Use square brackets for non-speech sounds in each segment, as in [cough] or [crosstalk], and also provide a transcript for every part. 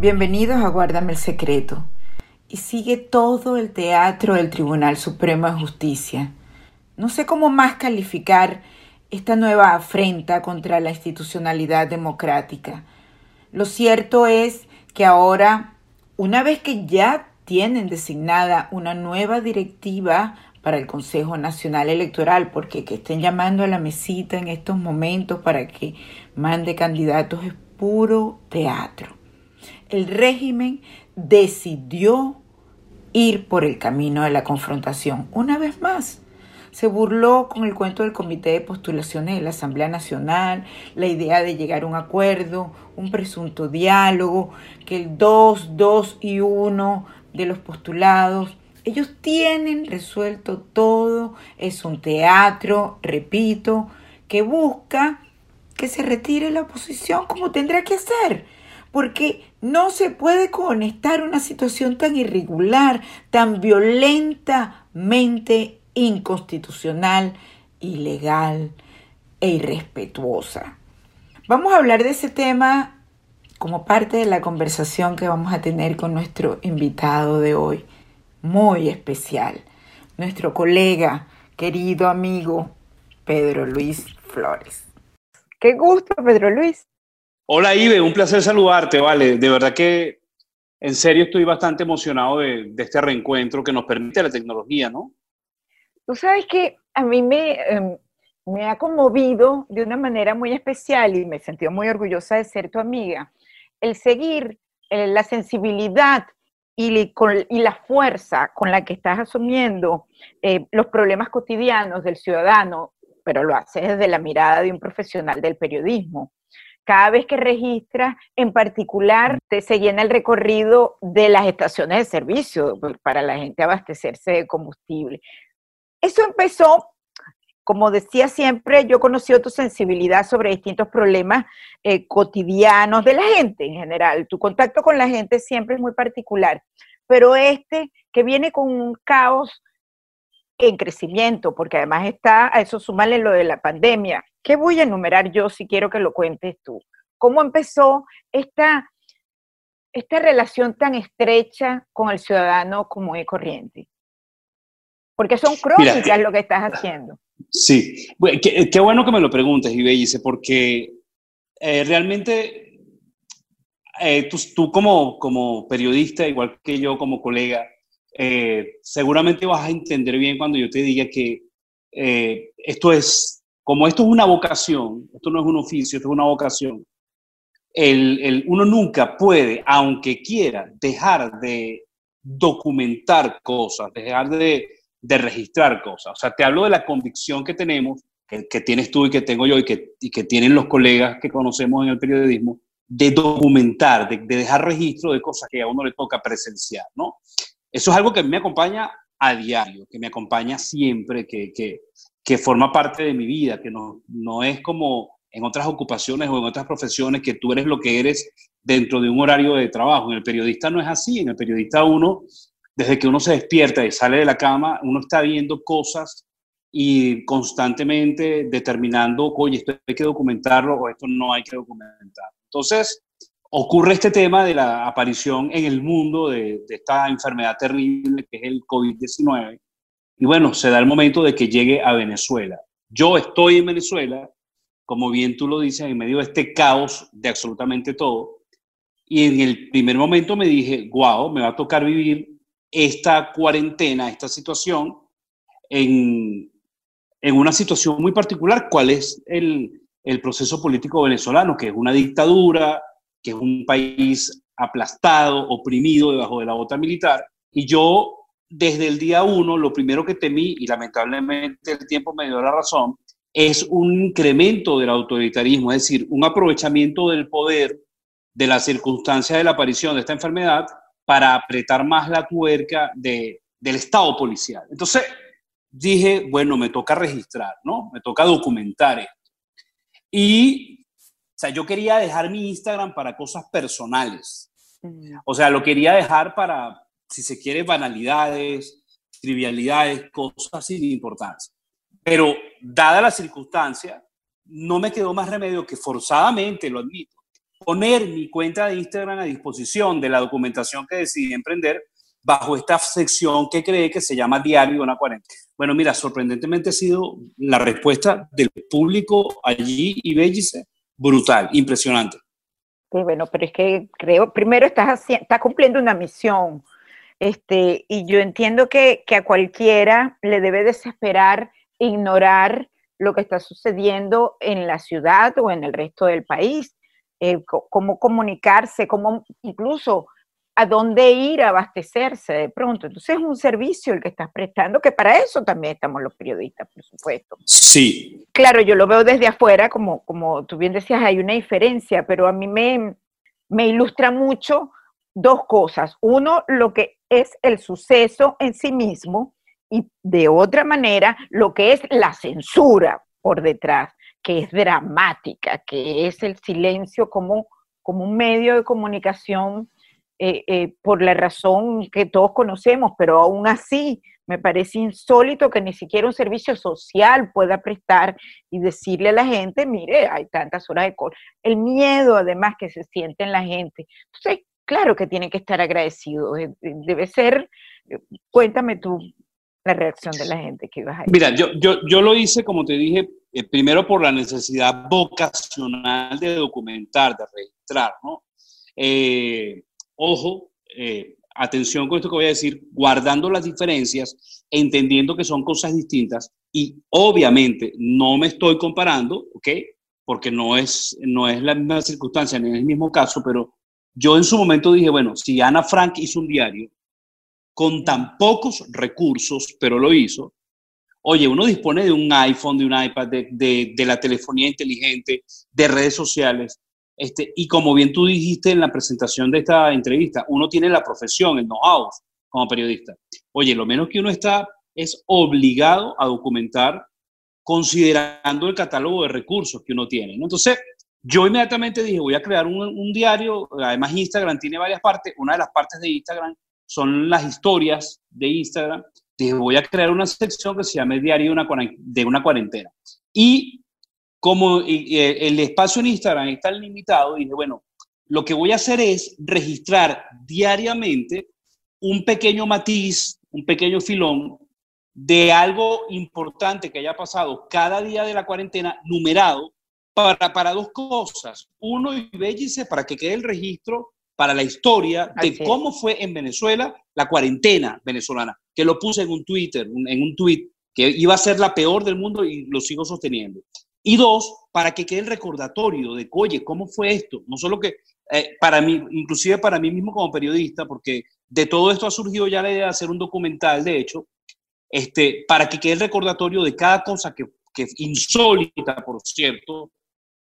Bienvenidos a Guárdame el Secreto. Y sigue todo el teatro del Tribunal Supremo de Justicia. No sé cómo más calificar esta nueva afrenta contra la institucionalidad democrática. Lo cierto es que ahora, una vez que ya tienen designada una nueva directiva para el Consejo Nacional Electoral, porque que estén llamando a la mesita en estos momentos para que mande candidatos es puro teatro. El régimen decidió ir por el camino de la confrontación. Una vez más, se burló con el cuento del comité de postulaciones de la Asamblea Nacional, la idea de llegar a un acuerdo, un presunto diálogo, que el 2, 2 y 1 de los postulados, ellos tienen resuelto todo, es un teatro, repito, que busca que se retire la oposición como tendrá que ser, porque no se puede conectar una situación tan irregular, tan violentamente inconstitucional, ilegal e irrespetuosa. Vamos a hablar de ese tema como parte de la conversación que vamos a tener con nuestro invitado de hoy, muy especial, nuestro colega, querido amigo Pedro Luis Flores. Qué gusto, Pedro Luis. Hola, Ibe, un placer saludarte, vale. De verdad que en serio estoy bastante emocionado de, este reencuentro que nos permite la tecnología, ¿no? Tú sabes que a mí me, em, me ha conmovido de una manera muy especial y me he sentido muy orgullosa de ser tu amiga, el seguir eh, la sensibilidad y, la fuerza con la que estás asumiendo eh, los problemas cotidianos del ciudadano, pero lo haces desde la mirada de un profesional del periodismo. Cada vez que registras, en particular, te se llena el recorrido de las estaciones de servicio para la gente abastecerse de combustible. Eso empezó, como decía siempre, yo conocí tu sensibilidad sobre distintos problemas eh, cotidianos de la gente en general. Tu contacto con la gente siempre es muy particular, pero este que viene con un caos en crecimiento, porque además está, a eso sumarle lo de la pandemia. ¿Qué voy a enumerar yo si quiero que lo cuentes tú? ¿Cómo empezó esta, esta relación tan estrecha con el ciudadano como y corriente? Porque son crónicas lo que estás haciendo. Sí, qué, bueno que me lo preguntes, Ibellice, porque eh, realmente eh, tú, como, como periodista, igual que yo como colega, eh, seguramente vas a entender bien cuando yo te diga que esto es, como esto es una vocación, esto no es un oficio, esto es una vocación, el, el, uno nunca puede, aunque quiera, dejar de documentar cosas, dejar de de registrar cosas. O sea, te hablo de la convicción que tenemos, que, tienes tú y que tengo yo y que, y que tienen los colegas que conocemos en el periodismo, de documentar, de, dejar registro de cosas que a uno le toca presenciar, ¿no? Eso es algo que me acompaña a diario, que me acompaña siempre, que, que, que forma parte de mi vida, que no, no es como en otras ocupaciones o en otras profesiones que tú eres lo que eres dentro de un horario de trabajo. En el periodista no es así, en el periodista uno desde que uno se despierta y sale de la cama, uno está viendo cosas y constantemente determinando, oye, esto hay que documentarlo o esto no hay que documentar. Entonces, ocurre este tema de la aparición en el mundo de, esta enfermedad terrible que es el COVID-19. Y bueno, se da el momento de que llegue a Venezuela. Yo estoy en Venezuela, como bien tú lo dices, en medio de este caos de absolutamente todo. Y en el primer momento me dije, wow, me va a tocar vivir esta cuarentena, esta situación, en, una situación muy particular, cuál es el, el proceso político venezolano, que es una dictadura, que es un país aplastado, oprimido debajo de la bota militar. Y yo, desde el día uno, lo primero que temí, y lamentablemente el tiempo me dio la razón, es un incremento del autoritarismo, es decir, un aprovechamiento del poder de las circunstancias de la aparición de esta enfermedad para apretar más la tuerca de, del Estado policial. Entonces dije, bueno, me toca registrar, ¿no? Me toca documentar esto. Y, o sea, yo quería dejar mi Instagram para cosas personales. O sea, lo quería dejar para, si se quiere, banalidades, trivialidades, cosas sin importancia. Pero, dada la circunstancia, no me quedó más remedio que forzadamente, lo admito, poner mi cuenta de Instagram a disposición de la documentación que decidí emprender bajo esta sección que cree que se llama Diario de una cuarentena. Bueno, mira, sorprendentemente ha sido la respuesta del público allí y Bellice brutal, impresionante. Sí, bueno, pero es que creo, primero estás, estás cumpliendo una misión, este, y yo entiendo que, que a cualquiera le debe desesperar ignorar lo que está sucediendo en la ciudad o en el resto del país, eh, cómo comunicarse, cómo incluso a dónde ir a abastecerse de pronto. Entonces es un servicio el que estás prestando, que para eso también estamos los periodistas, por supuesto. Sí. Claro, yo lo veo desde afuera, como, como tú bien decías, hay una diferencia, pero a mí me, me ilustra mucho dos cosas. Uno, lo que es el suceso en sí mismo y de otra manera lo que es la censura por detrás, que es dramática, que es el silencio como, como un medio de comunicación eh, eh, por la razón que todos conocemos, pero aún así me parece insólito que ni siquiera un servicio social pueda prestar y decirle a la gente, mire, hay tantas horas de col. El miedo además que se siente en la gente. Entonces, claro que tiene que estar agradecido. Eh, debe ser, cuéntame tú la reacción de la gente que ibas a Mira, yo, yo, yo lo hice, como te dije, primero por la necesidad vocacional de documentar, de registrar, ¿no? Eh, ojo, eh, atención con esto que voy a decir, guardando las diferencias, entendiendo que son cosas distintas y obviamente no me estoy comparando, ¿ok? Porque no es, no es la misma circunstancia, ni es el mismo caso, pero yo en su momento dije, bueno, si Ana Frank hizo un diario con tan pocos recursos, pero lo hizo, oye, uno dispone de un iPhone, de un iPad, de, la telefonía inteligente, de redes sociales, este, y como bien tú dijiste en la presentación de esta entrevista, uno tiene la profesión, el know-how como periodista. Oye, lo menos que uno está es obligado a documentar considerando el catálogo de recursos que uno tiene. Entonces, yo inmediatamente dije, voy a crear un, un, diario, además Instagram tiene varias partes, una de las partes de Instagram son las historias de Instagram, dije, voy a crear una sección que se llame Diario de una, cuarentena. Y como el espacio en Instagram está limitado, dije, bueno, lo que voy a hacer es registrar diariamente un pequeño matiz, un pequeño filón de algo importante que haya pasado cada día de la cuarentena, numerado, para, para dos cosas. Uno, y Bellice, para que quede el registro para la historia de cómo fue en Venezuela la cuarentena venezolana, que lo puse en un Twitter, en un tweet, que iba a ser la peor del mundo y lo sigo sosteniendo. Y dos, para que quede el recordatorio de, oye, ¿cómo fue esto? No solo que eh, para mí, inclusive para mí mismo como periodista, porque de todo esto ha surgido ya la idea de hacer un documental, de hecho, este, para que quede el recordatorio de cada cosa que, que insólita, por cierto,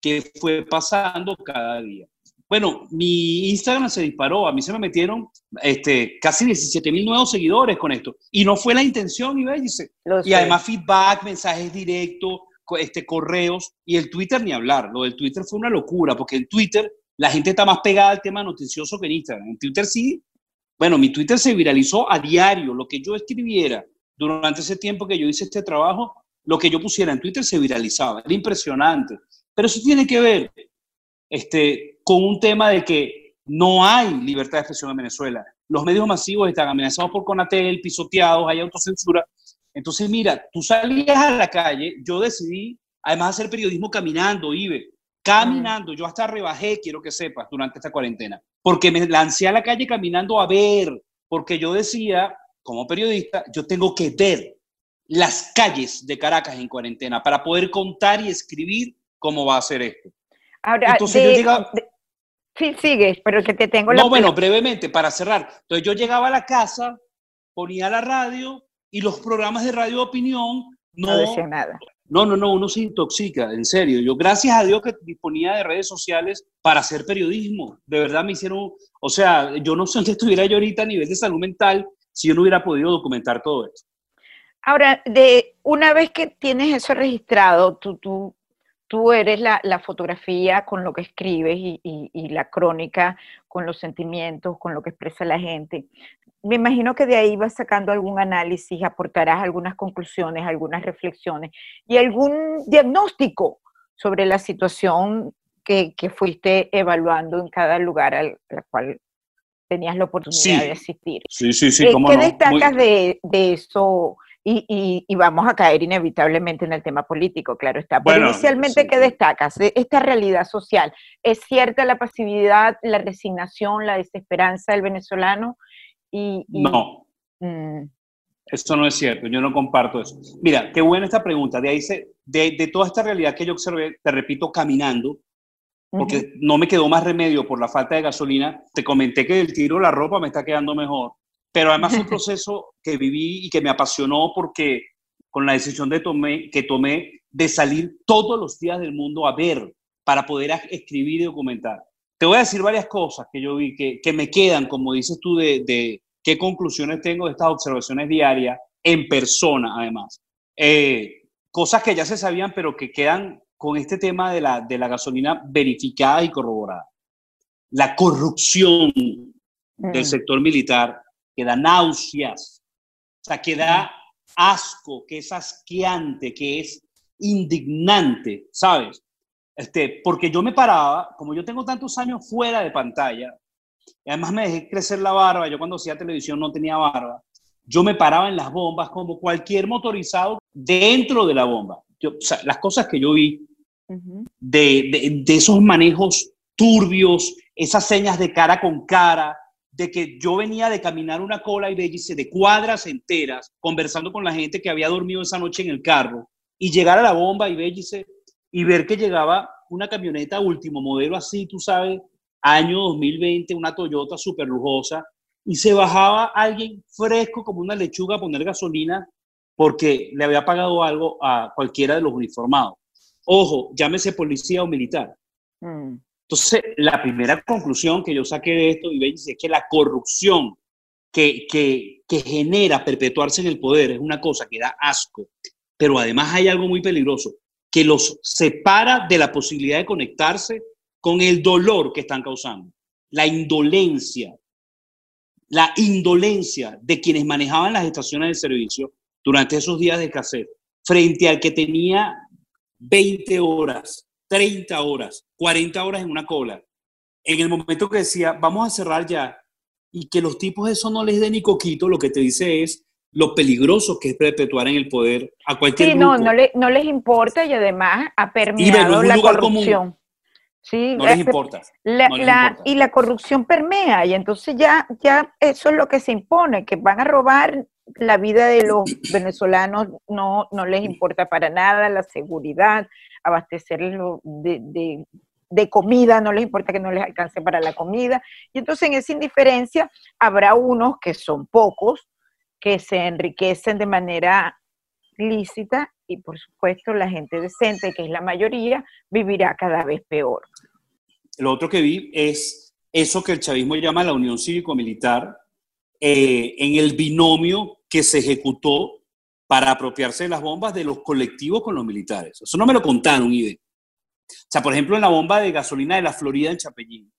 que fue pasando cada día. Bueno, mi Instagram se disparó, a mí se me metieron este, casi 17 mil nuevos seguidores con esto. Y no fue la intención, y, dice. y además feedback, mensajes directos, este, correos y el Twitter ni hablar. Lo del Twitter fue una locura, porque en Twitter la gente está más pegada al tema noticioso que en Instagram. En Twitter sí, bueno, mi Twitter se viralizó a diario. Lo que yo escribiera durante ese tiempo que yo hice este trabajo, lo que yo pusiera en Twitter se viralizaba. Era impresionante. Pero eso tiene que ver este, con un tema de que no hay libertad de expresión en Venezuela. Los medios masivos están amenazados por Conatel, pisoteados, hay autocensura. Entonces, mira, tú salías a la calle, yo decidí, además, hacer periodismo caminando, Ibe, caminando. Yo hasta rebajé, quiero que sepas, durante esta cuarentena, porque me lancé a la calle caminando a ver, porque yo decía, como periodista, yo tengo que ver las calles de Caracas en cuarentena para poder contar y escribir cómo va a ser esto. Ahora, Entonces yo llegaba... Sí, sigues, pero que te tengo la... No, bueno, brevemente, para cerrar. Entonces yo llegaba a la casa, ponía la radio y los programas de radio de opinión no... No nada. No, no, no, uno se intoxica, en serio. Yo, gracias a Dios que disponía de redes sociales para hacer periodismo. De verdad me hicieron, o sea, yo no sé dónde estuviera yo ahorita a nivel de salud mental si yo no hubiera podido documentar todo esto. Ahora, de una vez que tienes eso registrado, tú, tú tú eres la, fotografía con lo que escribes y, la crónica con los sentimientos, con lo que expresa la gente. Me imagino que de ahí vas sacando algún análisis, aportarás algunas conclusiones, algunas reflexiones y algún diagnóstico sobre la situación que, fuiste evaluando en cada lugar al, cual tenías la oportunidad de asistir. Sí, sí, sí. Eh, ¿Qué destacas de, eso? Y, vamos a caer inevitablemente en el tema político, claro está. Pero inicialmente, ¿qué destacas? Esta realidad social. ¿Es cierta la pasividad, la resignación, la desesperanza del venezolano? Y, no. Mm. Esto no es cierto, yo no comparto eso. Mira, qué buena esta pregunta. De ahí se, de, toda esta realidad que yo observé, te repito, caminando, porque no me quedó más remedio por la falta de gasolina. Te comenté que el tiro la ropa me está quedando mejor, pero además un [laughs] proceso que viví y que me apasionó porque con la decisión de tomé, que tomé de salir todos los días del mundo a ver para poder escribir y documentar. Te voy a decir varias cosas que yo vi que, que me quedan, como dices tú, de, de, qué conclusiones tengo de estas observaciones diarias en persona, además. Eh, cosas que ya se sabían, pero que quedan con este tema de la, de la gasolina verificada y corroborada. La corrupción del mm. sector militar que da náuseas, o sea, que da asco, que es asqueante, que es indignante, ¿sabes? Este, porque yo me paraba, como yo tengo tantos años fuera de pantalla, y además me dejé crecer la barba, yo cuando hacía televisión no tenía barba, yo me paraba en las bombas como cualquier motorizado dentro de la bomba. o sea, las cosas que yo vi de, de, esos manejos turbios, esas señas de cara con cara, de que yo venía de caminar una cola y de cuadras enteras, conversando con la gente que había dormido esa noche en el carro, y llegar a la bomba y Bellice, y ver que llegaba una camioneta último modelo así, tú sabes, año 2020, una Toyota súper lujosa, y se bajaba alguien fresco como una lechuga a poner gasolina porque le había pagado algo a cualquiera de los uniformados. Ojo, llámese policía o militar. Mm. Entonces, la primera conclusión que yo saqué de esto, y es que la corrupción que, que, que genera perpetuarse en el poder es una cosa que da asco, pero además hay algo muy peligroso, que los separa de la posibilidad de conectarse con el dolor que están causando, la indolencia, la indolencia de quienes manejaban las estaciones de servicio durante esos días de escasez, frente al que tenía 20 horas, 30 horas, 40 horas en una cola, en el momento que decía, vamos a cerrar ya, y que los tipos eso no les dé ni coquito, lo que te dice es lo peligroso que es perpetuar en el poder a cualquier sí, no, no, no les importa y además ha permeado la corrupción. Sí, no les importa. Y la corrupción permea, y entonces ya, ya eso es lo que se impone, que van a robar la vida de los venezolanos, no, no les importa para nada la seguridad, abastecerles de, de, comida, no les importa que no les alcance para la comida. Y entonces en esa indiferencia habrá unos que son pocos, que se enriquecen de manera lícita y por supuesto la gente decente, que es la mayoría, vivirá cada vez peor. Lo otro que vi es eso que el chavismo llama la unión cívico-militar eh, en el binomio que se ejecutó para apropiarse de las bombas de los colectivos con los militares. Eso no me lo contaron, Ide. O sea, por ejemplo, en la bomba de gasolina de la Florida en Chapellín,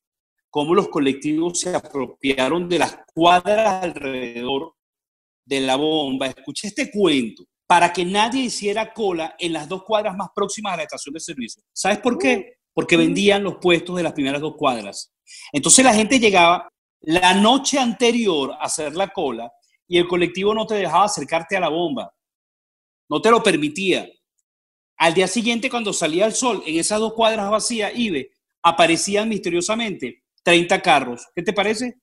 cómo los colectivos se apropiaron de las cuadras alrededor de la bomba. Escuché este cuento para que nadie hiciera cola en las dos cuadras más próximas a la estación de servicio. ¿Sabes por qué? Porque vendían los puestos de las primeras dos cuadras. Entonces la gente llegaba la noche anterior a hacer la cola y el colectivo no te dejaba acercarte a la bomba. No te lo permitía. Al día siguiente, cuando salía el sol en esas dos cuadras vacías, Ibe, aparecían misteriosamente 30 carros. ¿Qué te parece?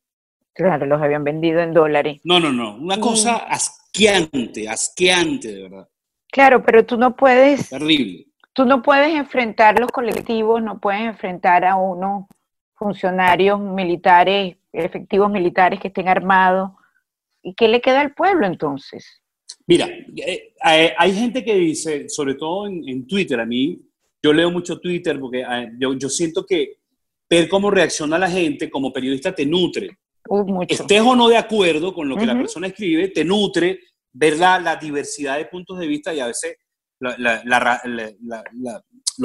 Claro, los habían vendido en dólares. No, no, no. Una cosa asqueante, asqueante, de verdad. Claro, pero tú no puedes. Terrible. Tú no puedes enfrentar los colectivos, no puedes enfrentar a unos funcionarios militares, efectivos militares que estén armados. ¿Y qué le queda al pueblo entonces? Mira, eh, eh, hay gente que dice, sobre todo en, Twitter, a mí, yo leo mucho Twitter porque eh, yo, yo siento que ver cómo reacciona la gente como periodista te nutre. Estés o no de acuerdo con lo que la persona escribe, te nutre ver la, diversidad de puntos de vista y a veces los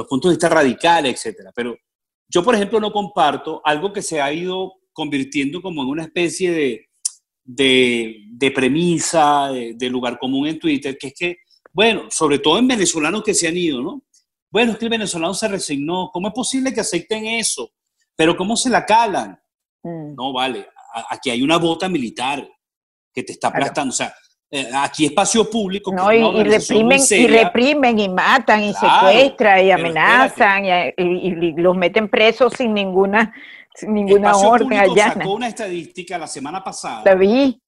puntos de vista radicales, etc. Pero yo, por ejemplo, no comparto algo que se ha ido convirtiendo como en una especie de, de, premisa, de, lugar común en Twitter, que es que, bueno, sobre todo en venezolanos que se han ido, ¿no? bueno, es que el venezolano se resignó, ¿cómo es posible que acepten eso? Pero ¿cómo se la calan? Mm. No, vale, aquí hay una bota militar que te está aplastando, o sea, eh, aquí espacio público. No, y, reprimen, y reprimen y matan y secuestran y amenazan y, los meten presos sin ninguna, ninguna orden allá. sacó una estadística la semana pasada. La vi.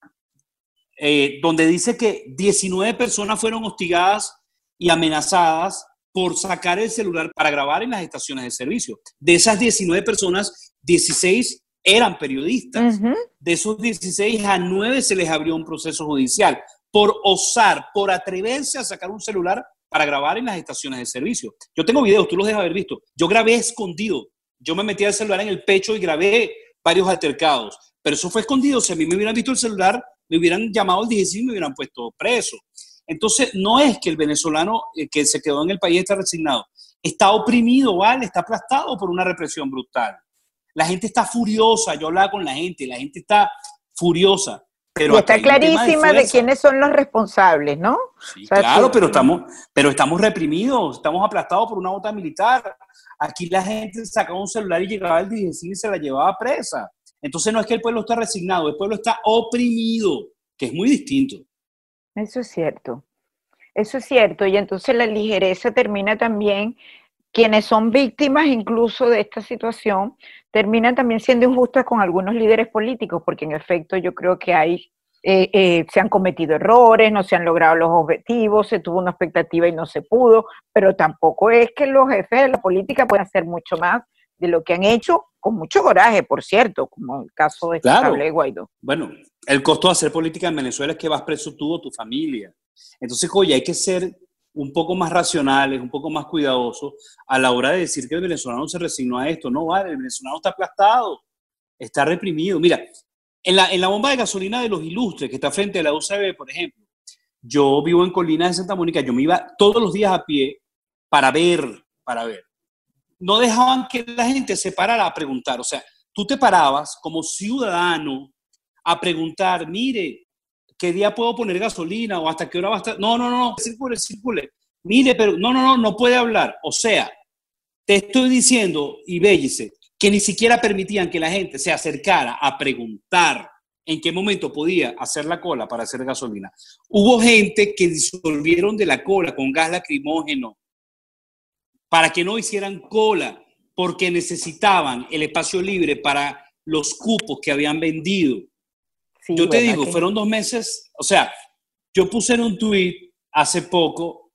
Eh, donde dice que 19 personas fueron hostigadas y amenazadas por sacar el celular para grabar en las estaciones de servicio. De esas 19 personas, 16 eran periodistas. De esos 16, a 9 se les abrió un proceso judicial por osar, por atreverse a sacar un celular para grabar en las estaciones de servicio. Yo tengo videos, tú los debes haber visto. Yo grabé escondido. Yo me metí el celular en el pecho y grabé varios altercados. Pero eso fue escondido. Si a mí me hubieran visto el celular, me hubieran llamado al 16 y me hubieran puesto preso. Entonces, no es que el venezolano eh, que se quedó en el país está resignado. Está oprimido, ¿vale? Está aplastado por una represión brutal. La gente está furiosa. Yo hablaba con la gente. La gente está furiosa. Pero está clarísima de, quiénes son los responsables, ¿no? claro, pero estamos, pero estamos reprimidos, estamos aplastados por una bota militar. Aquí la gente sacaba un celular y llegaba el 16 y se la llevaba presa. Entonces no es que el pueblo está resignado, el pueblo está oprimido, que es muy distinto. Eso es cierto. Eso es cierto. Y entonces la ligereza termina también, quienes son víctimas incluso de esta situación, terminan también siendo injustas con algunos líderes políticos, porque en efecto yo creo que hay, eh, eh, se han cometido errores, no se han logrado los objetivos, se tuvo una expectativa y no se pudo, pero tampoco es que los jefes de la política puedan hacer mucho más de lo que han hecho con mucho coraje, por cierto, como el caso de claro. Guaidó. Bueno, el costo de hacer política en Venezuela es que vas preso tú o tu familia. Entonces, oye, hay que ser un poco más racionales, un poco más cuidadosos a la hora de decir que el venezolano se resignó a esto. No vale, el venezolano está aplastado, está reprimido. Mira, en la, en la bomba de gasolina de los ilustres, que está frente a la UCB, por ejemplo, yo vivo en Colina de Santa Mónica, yo me iba todos los días a pie para ver, para ver no dejaban que la gente se parara a preguntar. O sea, tú te parabas como ciudadano a preguntar, mire, ¿qué día puedo poner gasolina o hasta qué hora va a estar? No, no, no, circule, circule. Mire, pero no, no, no, no puede hablar. O sea, te estoy diciendo, y Bellice, que ni siquiera permitían que la gente se acercara a preguntar en qué momento podía hacer la cola para hacer gasolina. Hubo gente que disolvieron de la cola con gas lacrimógeno, para que no hicieran cola, porque necesitaban el espacio libre para los cupos que habían vendido. Yo te digo, fueron dos meses, o sea, yo puse en un tuit hace poco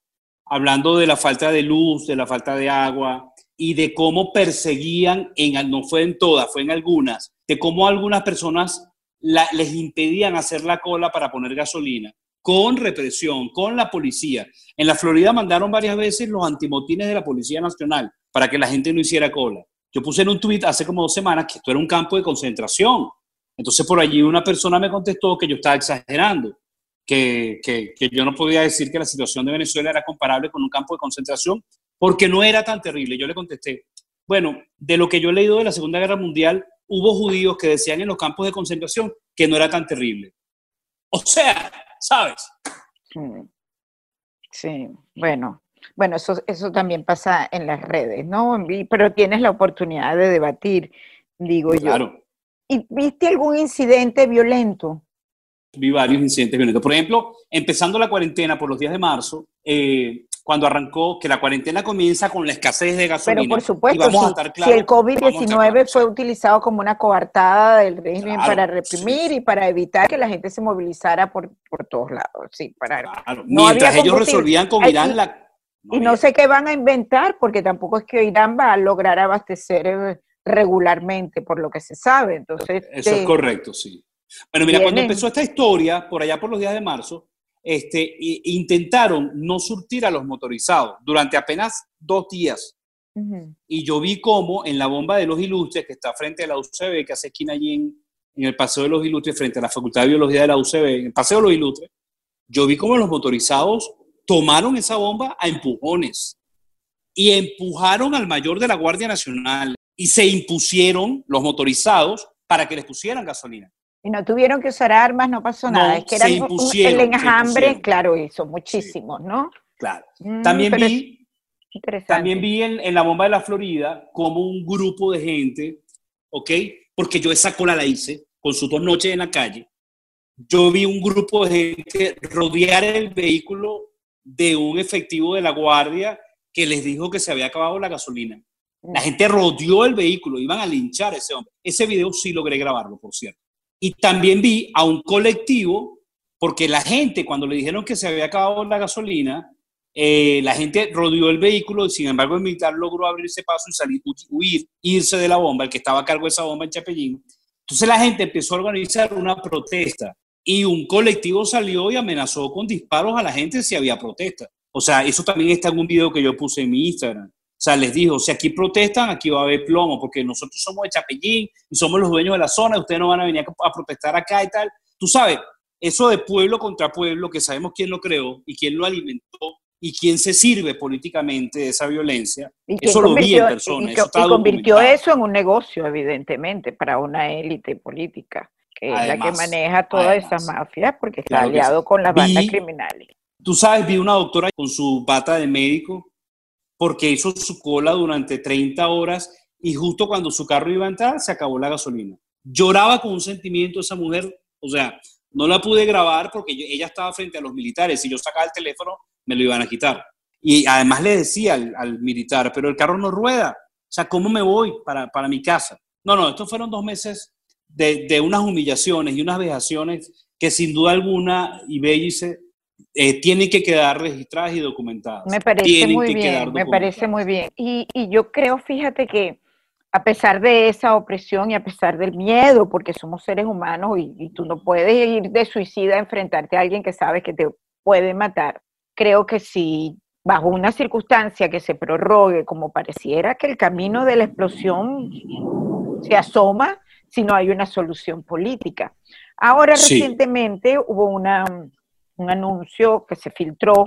hablando de la falta de luz, de la falta de agua y de cómo perseguían, en, no fue en todas, fue en algunas, de cómo algunas personas les impedían hacer la cola para poner gasolina con represión, con la policía. En la Florida mandaron varias veces los antimotines de la Policía Nacional para que la gente no hiciera cola. Yo puse en un tuit hace como dos semanas que esto era un campo de concentración. Entonces por allí una persona me contestó que yo estaba exagerando, que, que, que yo no podía decir que la situación de Venezuela era comparable con un campo de concentración porque no era tan terrible. Yo le contesté, bueno, de lo que yo he leído de la Segunda Guerra Mundial, hubo judíos que decían en los campos de concentración que no era tan terrible. O sea, ¿sabes? Sí, bueno, bueno, eso, eso también pasa en las redes, ¿no? Pero tienes la oportunidad de debatir, digo claro. yo. ¿Y viste algún incidente violento? Vi varios incidentes violentos. Por ejemplo, empezando la cuarentena por los días de marzo, eh, cuando arrancó, que la cuarentena comienza con la escasez de gasolina. Pero por supuesto, si, el COVID-19 fue utilizado como una coartada del régimen para reprimir y para evitar que la gente se movilizara por, por todos lados. Sí, para, Mientras ellos resolvían con Irán la... y no sé qué van a inventar, porque tampoco es que Irán va a lograr abastecer eh, regularmente, por lo que se sabe. Entonces, Eso es correcto, sí. Bueno, mira, cuando empezó esta historia, por allá por los días de marzo, este, intentaron no surtir a los motorizados durante apenas dos días. Y yo vi cómo en la bomba de los ilustres, que está frente a la UCB, que hace esquina allí en, el Paseo de los Ilustres, frente a la Facultad de Biología de la UCB, en el Paseo de los Ilustres, yo vi cómo los motorizados tomaron esa bomba a empujones y empujaron al mayor de la Guardia Nacional y se impusieron los motorizados para que les pusieran gasolina. Y no tuvieron que usar armas, no pasó nada. Es que era el enjambre, claro, eso, muchísimos, ¿no? Claro. Mm, También vi También vi en, en, la bomba de la Florida como un grupo de gente, ¿ok? Porque yo esa cola la hice con sus dos noches en la calle. Yo vi un grupo de gente rodear el vehículo de un efectivo de la guardia que les dijo que se había acabado la gasolina. La gente rodeó el vehículo, iban a linchar a ese hombre. Ese video sí logré grabarlo, por cierto. Y también vi a un colectivo, porque la gente, cuando le dijeron que se había acabado la gasolina, eh, la gente rodeó el vehículo, y sin embargo el militar logró abrirse paso y salir, huir, irse de la bomba, el que estaba a cargo de esa bomba en Chapellín. Entonces la gente empezó a organizar una protesta y un colectivo salió y amenazó con disparos a la gente si había protesta. O sea, eso también está en un video que yo puse en mi Instagram. O sea, les dijo, si aquí protestan, aquí va a haber plomo, porque nosotros somos de Chapellín y somos los dueños de la zona, ustedes no van a venir a protestar acá y tal. Tú sabes, eso de pueblo contra pueblo, que sabemos quién lo creó y quién lo alimentó y quién se sirve políticamente de esa violencia, eso lo vi en persona. Y, convirtió eso en un negocio, evidentemente, para una élite política que es la que maneja toda esa mafia porque está aliado con las bandas criminales. Tú sabes, vi una doctora con su bata de médico porque hizo su cola durante 30 horas y justo cuando su carro iba a entrar se acabó la gasolina. Lloraba con un sentimiento esa mujer, o sea, no la pude grabar porque ella estaba frente a los militares. Si yo sacaba el teléfono, me lo iban a quitar. Y además le decía al, militar, pero el carro no rueda. O sea, ¿cómo me voy para, para mi casa? No, no, estos fueron dos meses de, de, unas humillaciones y unas vejaciones que sin duda alguna Ibellice eh, tienen que quedar registradas y documentadas. Me parece muy bien, me parece muy bien. Y, y, yo creo, fíjate que a pesar de esa opresión y a pesar del miedo, porque somos seres humanos y, y tú no puedes ir de suicida a enfrentarte a alguien que sabes que te puede matar, creo que si bajo una circunstancia que se prorrogue, como pareciera que el camino de la explosión se asoma si no hay una solución política. Ahora recientemente hubo una un anuncio que se filtró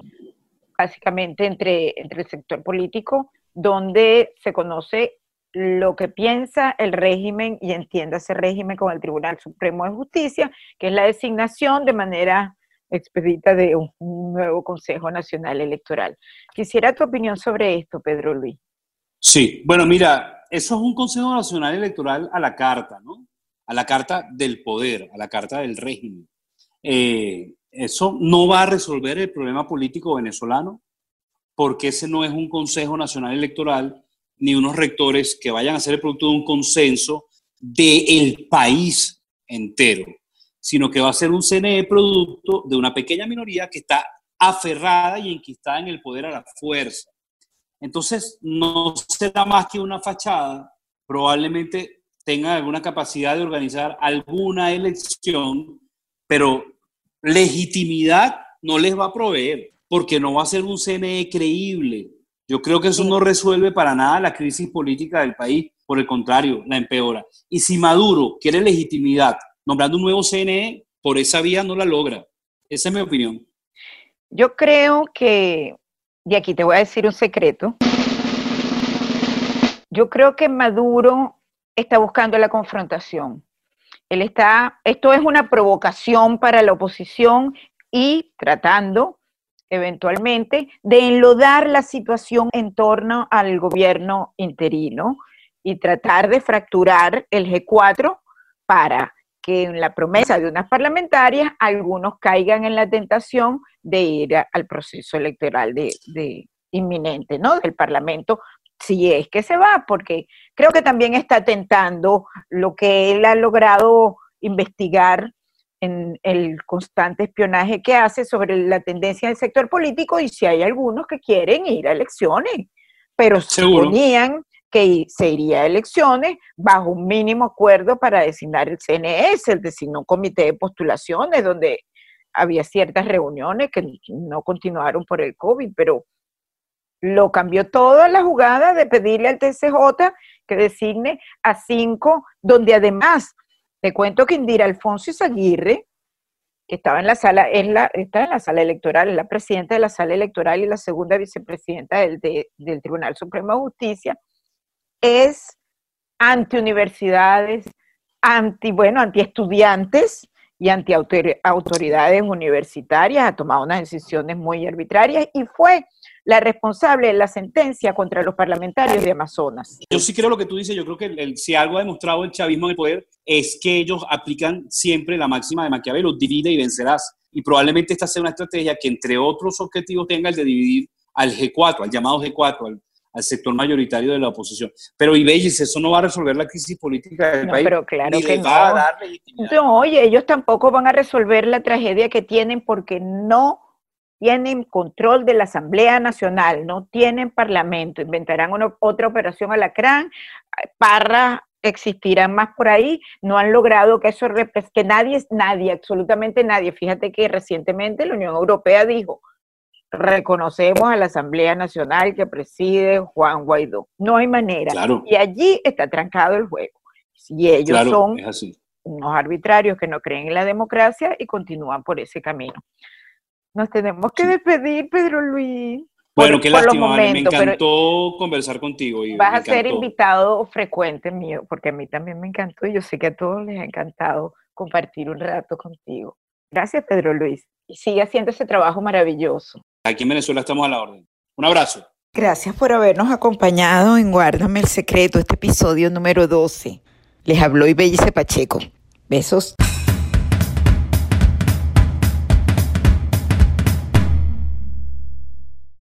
básicamente entre, entre el sector político, donde se conoce lo que piensa el régimen y entiende ese régimen con el Tribunal Supremo de Justicia, que es la designación de manera expedita de un, nuevo Consejo Nacional Electoral. Quisiera tu opinión sobre esto, Pedro Luis. Sí, bueno, mira, eso es un Consejo Nacional Electoral a la carta, ¿no? A la carta del poder, a la carta del régimen. Eh, eso no va a resolver el problema político venezolano, porque ese no es un Consejo Nacional Electoral ni unos rectores que vayan a ser el producto de un consenso del país entero, sino que va a ser un CNE producto de una pequeña minoría que está aferrada y enquistada en el poder a la fuerza. Entonces, no será más que una fachada, probablemente tenga alguna capacidad de organizar alguna elección, pero legitimidad no les va a proveer, porque no va a ser un CNE creíble. Yo creo que eso no resuelve para nada la crisis política del país, por el contrario, la empeora. Y si Maduro quiere legitimidad nombrando un nuevo CNE, por esa vía no la logra. Esa es mi opinión. Yo creo que, y aquí te voy a decir un secreto, yo creo que Maduro está buscando la confrontación. Él está, esto es una provocación para la oposición y tratando eventualmente de enlodar la situación en torno al gobierno interino y tratar de fracturar el G4 para que en la promesa de unas parlamentarias algunos caigan en la tentación de ir al proceso electoral de, inminente, ¿no? Del Parlamento si es que se va, porque creo que también está tentando lo que él ha logrado investigar en el constante espionaje que hace sobre la tendencia del sector político y si hay algunos que quieren ir a elecciones, pero suponían que se iría a elecciones bajo un mínimo acuerdo para designar el CNS, el designó un comité de postulaciones donde había ciertas reuniones que no continuaron por el COVID, pero lo cambió todo en la jugada de pedirle al TCJ que designe a cinco, donde además, te cuento que Indira Alfonso Izaguirre, que estaba en la sala, la, está en la sala electoral, es la presidenta de la sala electoral y la segunda vicepresidenta del, del Tribunal Supremo de Justicia, es anti universidades, anti, bueno, anti estudiantes y anti autoridades universitarias, ha tomado unas decisiones muy arbitrarias y fue la responsable de la sentencia contra los parlamentarios de Amazonas. Yo sí creo lo que tú dices, yo creo que si algo ha demostrado el chavismo en el poder es que ellos aplican siempre la máxima de Maquiavelo, divide y vencerás. Y probablemente esta sea una estrategia que entre otros objetivos tenga el de dividir al G4, al llamado G4, al, al sector mayoritario de la oposición. Pero Ibellis, eso no va a resolver la crisis política del No, país. pero claro ni que le va a no. dar legitimidad. No, oye, ellos tampoco van a resolver la tragedia que tienen porque no tienen control de la Asamblea Nacional, no tienen parlamento, inventarán una- otra operación alacrán, parras existirán más por ahí, no han logrado que eso, que nadie, nadie, absolutamente nadie, fíjate que recientemente la Unión Europea dijo, reconocemos a la Asamblea Nacional que preside Juan Guaidó, no hay manera, Claro, y allí está trancado el juego. Y ellos claro, son unos arbitrarios que no creen en la democracia y continúan por ese camino. Nos tenemos que Sí. despedir, Pedro Luis. por- Bueno, qué por lástima, me encantó conversar contigo. Vas a ser invitado frecuente mío, porque a mí también me encantó y yo sé que a todos les ha encantado compartir un rato contigo. Gracias, Pedro Luis. Y sigue haciendo ese trabajo maravilloso. Aquí en Venezuela estamos a la orden. Un abrazo. Gracias por habernos acompañado en Guárdame el Secreto, este episodio número 12. Les habló Ibellice Pacheco. Besos.